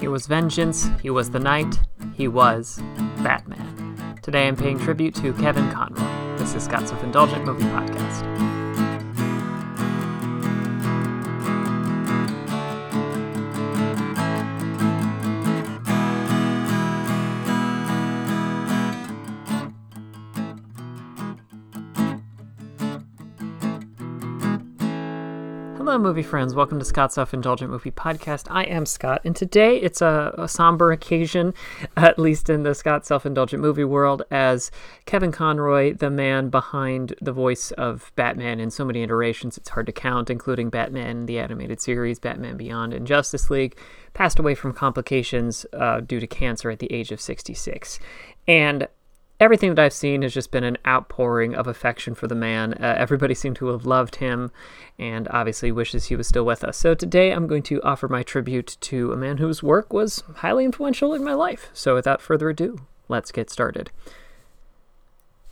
He was vengeance, he was the knight, he was Batman. Today I'm paying tribute to Kevin Conroy. This is Scott's Self Indulgent Movie Podcast. Hello, movie friends. Welcome to Scott's Self Indulgent Movie Podcast. I am Scott, and today it's a, a somber occasion, at least in the Scott Self Indulgent movie world, as Kevin Conroy, the man behind the voice of Batman in so many iterations it's hard to count, including Batman, the animated series, Batman Beyond, and Justice League, passed away from complications uh, due to cancer at the age of 66. And everything that I've seen has just been an outpouring of affection for the man. Uh, everybody seemed to have loved him and obviously wishes he was still with us. So today I'm going to offer my tribute to a man whose work was highly influential in my life. So without further ado, let's get started.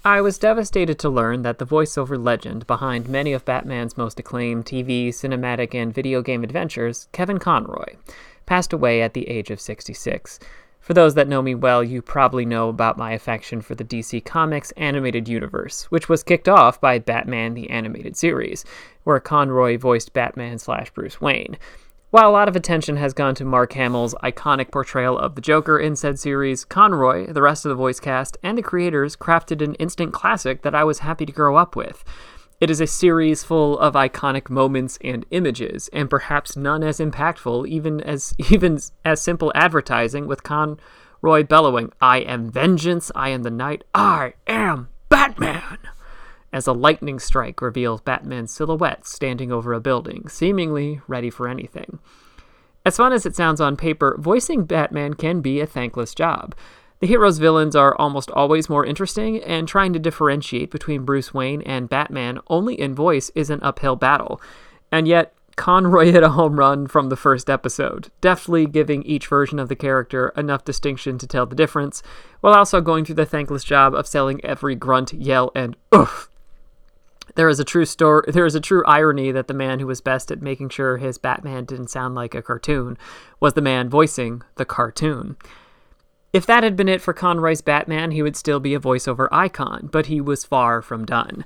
I was devastated to learn that the voiceover legend behind many of Batman's most acclaimed TV, cinematic, and video game adventures, Kevin Conroy, passed away at the age of 66. For those that know me well, you probably know about my affection for the DC Comics animated universe, which was kicked off by Batman the Animated Series, where Conroy voiced Batman slash Bruce Wayne. While a lot of attention has gone to Mark Hamill's iconic portrayal of the Joker in said series, Conroy, the rest of the voice cast, and the creators crafted an instant classic that I was happy to grow up with. It is a series full of iconic moments and images, and perhaps none as impactful, even as even as simple advertising with Conroy bellowing, "I am vengeance, I am the night, I am Batman." As a lightning strike reveals Batman's silhouette standing over a building, seemingly ready for anything. As fun as it sounds on paper, voicing Batman can be a thankless job. The hero's villains are almost always more interesting, and trying to differentiate between Bruce Wayne and Batman only in voice is an uphill battle. And yet, Conroy hit a home run from the first episode, deftly giving each version of the character enough distinction to tell the difference, while also going through the thankless job of selling every grunt, yell, and oof. There is a true story. There is a true irony that the man who was best at making sure his Batman didn't sound like a cartoon was the man voicing the cartoon. If that had been it for Conroy's Batman, he would still be a voiceover icon, but he was far from done.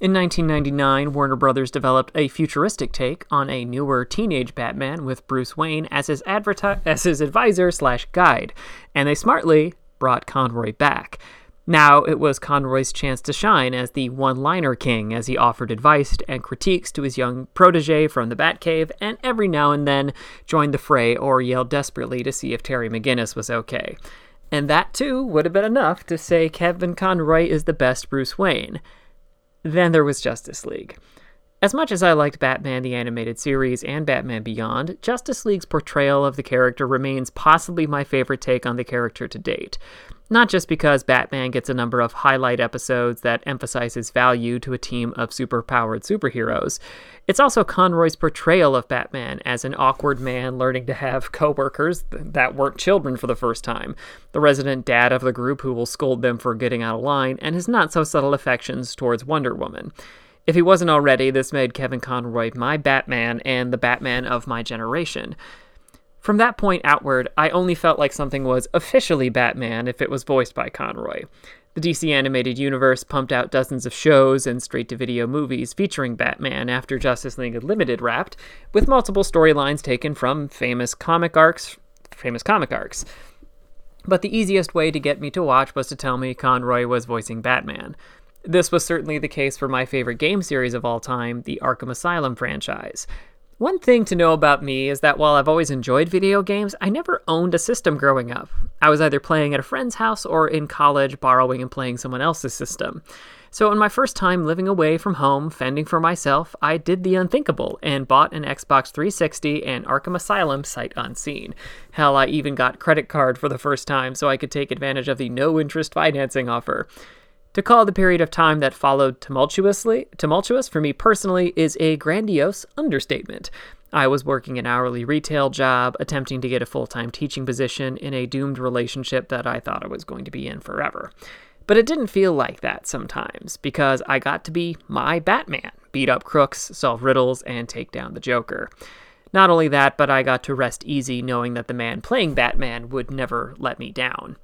In 1999, Warner Brothers developed a futuristic take on a newer teenage Batman with Bruce Wayne as his, adverti- as his advisor slash guide, and they smartly brought Conroy back. Now it was Conroy's chance to shine as the one liner king as he offered advice and critiques to his young protege from the Batcave, and every now and then joined the fray or yelled desperately to see if Terry McGinnis was okay. And that too would have been enough to say Kevin Conroy is the best Bruce Wayne. Then there was Justice League. As much as I liked Batman the Animated Series and Batman Beyond, Justice League's portrayal of the character remains possibly my favorite take on the character to date. Not just because Batman gets a number of highlight episodes that emphasize his value to a team of superpowered superheroes, it's also Conroy's portrayal of Batman as an awkward man learning to have coworkers that weren't children for the first time, the resident dad of the group who will scold them for getting out of line, and his not so subtle affections towards Wonder Woman. If he wasn't already, this made Kevin Conroy my Batman and the Batman of my generation. From that point outward, I only felt like something was officially Batman if it was voiced by Conroy. The DC animated universe pumped out dozens of shows and straight to video movies featuring Batman after Justice League Unlimited wrapped, with multiple storylines taken from famous comic arcs, famous comic arcs. But the easiest way to get me to watch was to tell me Conroy was voicing Batman. This was certainly the case for my favorite game series of all time, the Arkham Asylum franchise. One thing to know about me is that while I've always enjoyed video games, I never owned a system growing up. I was either playing at a friend's house or in college borrowing and playing someone else's system. So, in my first time living away from home, fending for myself, I did the unthinkable and bought an Xbox 360 and Arkham Asylum sight unseen. Hell, I even got credit card for the first time so I could take advantage of the no interest financing offer. To call the period of time that followed tumultuously tumultuous for me personally is a grandiose understatement. I was working an hourly retail job, attempting to get a full-time teaching position in a doomed relationship that I thought I was going to be in forever. But it didn't feel like that sometimes, because I got to be my Batman, beat up crooks, solve riddles, and take down the Joker. Not only that, but I got to rest easy knowing that the man playing Batman would never let me down.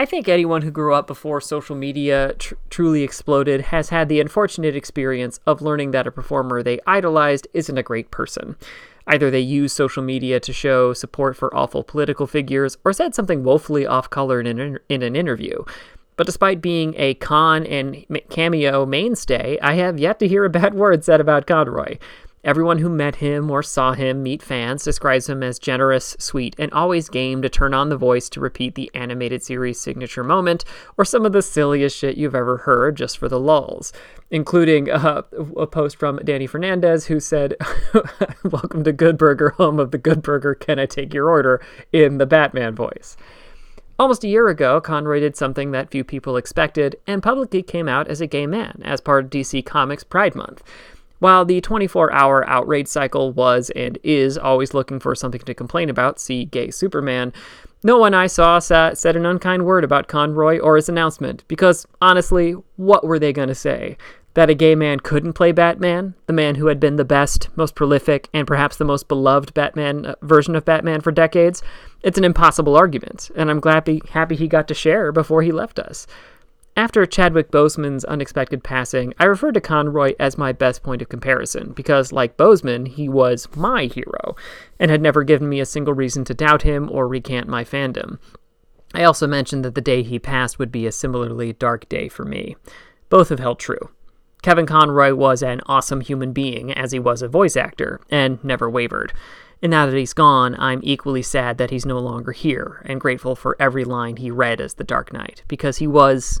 I think anyone who grew up before social media tr- truly exploded has had the unfortunate experience of learning that a performer they idolized isn't a great person. Either they used social media to show support for awful political figures or said something woefully off color in an, in an interview. But despite being a con and cameo mainstay, I have yet to hear a bad word said about Conroy. Everyone who met him or saw him meet fans describes him as generous, sweet, and always game to turn on the voice to repeat the animated series signature moment or some of the silliest shit you've ever heard just for the lulls, including uh, a post from Danny Fernandez who said, Welcome to Good Burger, home of the Good Burger. Can I take your order? in the Batman voice. Almost a year ago, Conroy did something that few people expected and publicly came out as a gay man as part of DC Comics Pride Month. While the 24 hour outrage cycle was and is always looking for something to complain about, see Gay Superman, no one I saw said an unkind word about Conroy or his announcement, because honestly, what were they going to say? That a gay man couldn't play Batman, the man who had been the best, most prolific, and perhaps the most beloved Batman uh, version of Batman for decades? It's an impossible argument, and I'm glad be, happy he got to share before he left us. After Chadwick Boseman's unexpected passing, I referred to Conroy as my best point of comparison because, like Boseman, he was my hero and had never given me a single reason to doubt him or recant my fandom. I also mentioned that the day he passed would be a similarly dark day for me. Both have held true. Kevin Conroy was an awesome human being, as he was a voice actor, and never wavered. And now that he's gone, I'm equally sad that he's no longer here, and grateful for every line he read as the Dark Knight, because he was,